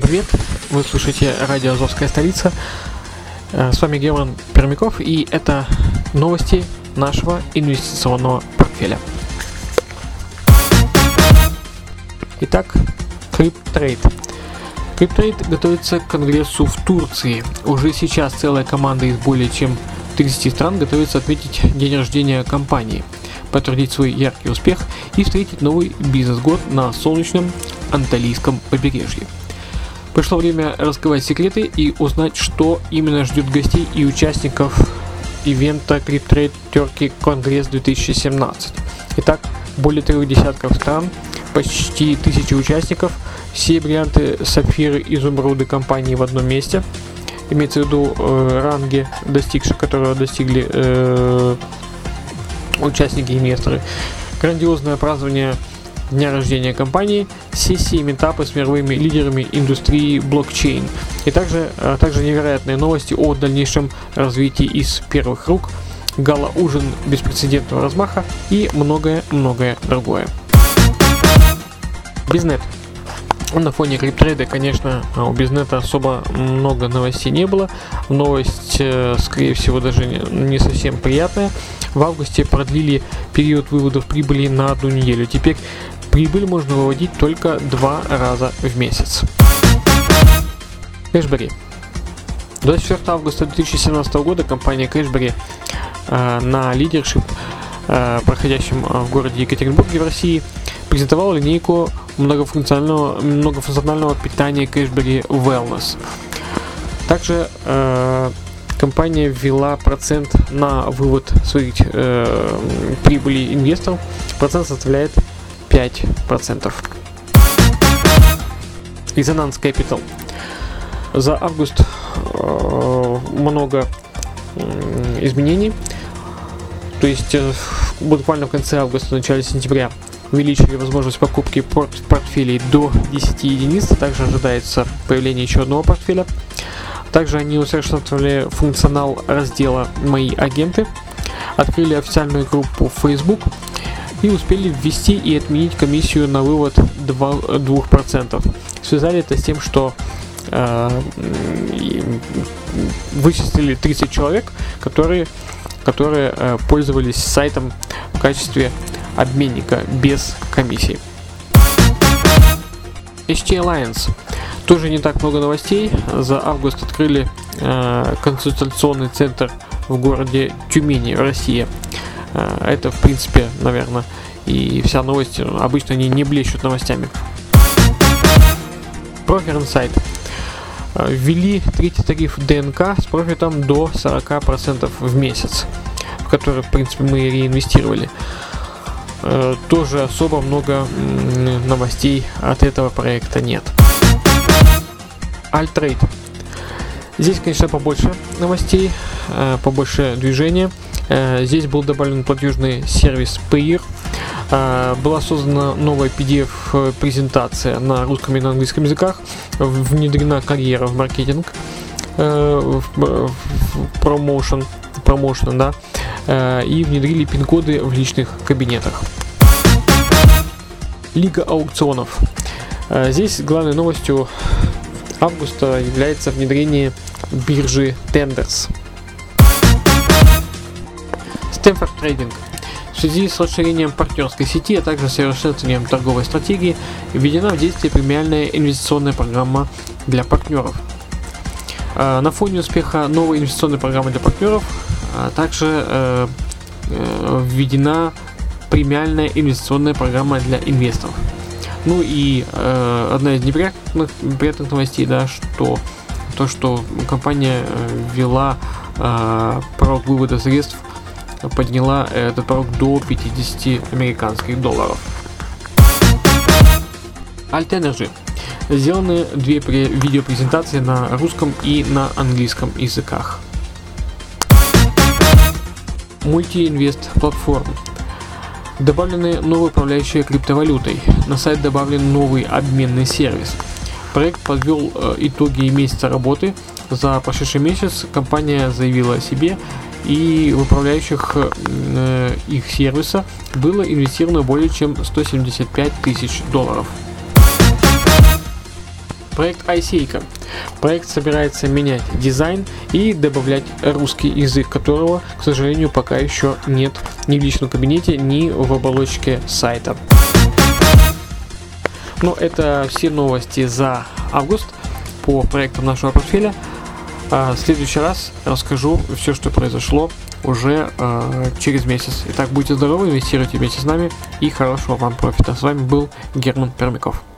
привет! Вы слушаете радио «Азовская столица». Э, с вами Герман Пермяков и это новости нашего инвестиционного портфеля. Итак, CrypTrade. CrypTrade готовится к конгрессу в Турции. Уже сейчас целая команда из более чем 30 стран готовится отметить день рождения компании, подтвердить свой яркий успех и встретить новый бизнес-год на солнечном анталийском побережье. Пришло время раскрывать секреты и узнать, что именно ждет гостей и участников ивента CrypTrade Turkey Конгресс 2017. Итак, более трех десятков стран, почти тысячи участников, все варианты сапфиры, изумруды компании в одном месте. Имеется в виду э, ранги, достигшие, которого достигли э, участники и инвесторы. Грандиозное празднование дня рождения компании, сессии, метапы с мировыми лидерами индустрии блокчейн. И также, а также невероятные новости о дальнейшем развитии из первых рук, гала-ужин беспрецедентного размаха и многое-многое другое. Бизнет. На фоне криптрейда, конечно, у Бизнета особо много новостей не было. Новость, э, скорее всего, даже не совсем приятная. В августе продлили период выводов прибыли на одну неделю. Теперь Прибыль можно выводить только два раза в месяц. Cashbery. 24 августа 2017 года компания Cashbery э, на leadership, э, проходящем в городе Екатеринбурге в России, презентовала линейку многофункционального, многофункционального питания Cashbery Wellness. Также э, компания ввела процент на вывод своих э, прибыли инвесторов. Процент составляет 5%. Резонанс Capital. За август э, много изменений. То есть э, буквально в конце августа, начале сентября увеличили возможность покупки порт портфелей до 10 единиц. Также ожидается появление еще одного портфеля. Также они усовершенствовали функционал раздела «Мои агенты», открыли официальную группу в Facebook и успели ввести и отменить комиссию на вывод 2%. 2%. Связали это с тем, что э, вычислили 30 человек, которые, которые э, пользовались сайтом в качестве обменника без комиссии. HT Alliance. Тоже не так много новостей. За август открыли э, консультационный центр в городе Тюмени, Россия. Э, это, в принципе, наверное, и вся новость. Обычно они не блещут новостями. Broker Insight. Э, ввели третий тариф ДНК с профитом до 40% в месяц, в который, в принципе, мы реинвестировали. Э, тоже особо много новостей от этого проекта нет. Altrade. Здесь, конечно, побольше новостей, побольше движения. Э, здесь был добавлен платежный сервис Payer. Э, была создана новая PDF-презентация на русском и на английском языках. Внедрена карьера в маркетинг, э, в промоушен, промоушен, да, и внедрили пин-коды в личных кабинетах. Лига аукционов. Здесь главной новостью августа является внедрение биржи Tenders – Stanford Trading. В связи с расширением партнерской сети, а также совершенствованием торговой стратегии, введена в действие премиальная инвестиционная программа для партнеров. А, на фоне успеха новой инвестиционной программы для партнеров а, также э, э, введена премиальная инвестиционная программа для инвесторов. Ну и э, одна из неприятных, неприятных новостей, да, что то, что компания ввела э, порог вывода средств подняла этот порог до 50 американских долларов. Alt Energy. Сделаны две видеопрезентации на русском и на английском языках. Мультиинвест платформ. Добавлены новые управляющие криптовалютой. На сайт добавлен новый обменный сервис. Проект подвел э, итоги месяца работы. За прошедший месяц компания заявила о себе и в управляющих э, их сервиса было инвестировано более чем 175 тысяч долларов. проект Айсейка. Проект собирается менять дизайн и добавлять русский язык, которого, к сожалению, пока еще нет ни в личном кабинете, ни в оболочке сайта. Но это все новости за август по проектам нашего портфеля. А в следующий раз расскажу все, что произошло уже э, через месяц. Итак, будьте здоровы, инвестируйте вместе с нами и хорошего вам профита. С вами был Герман Пермяков.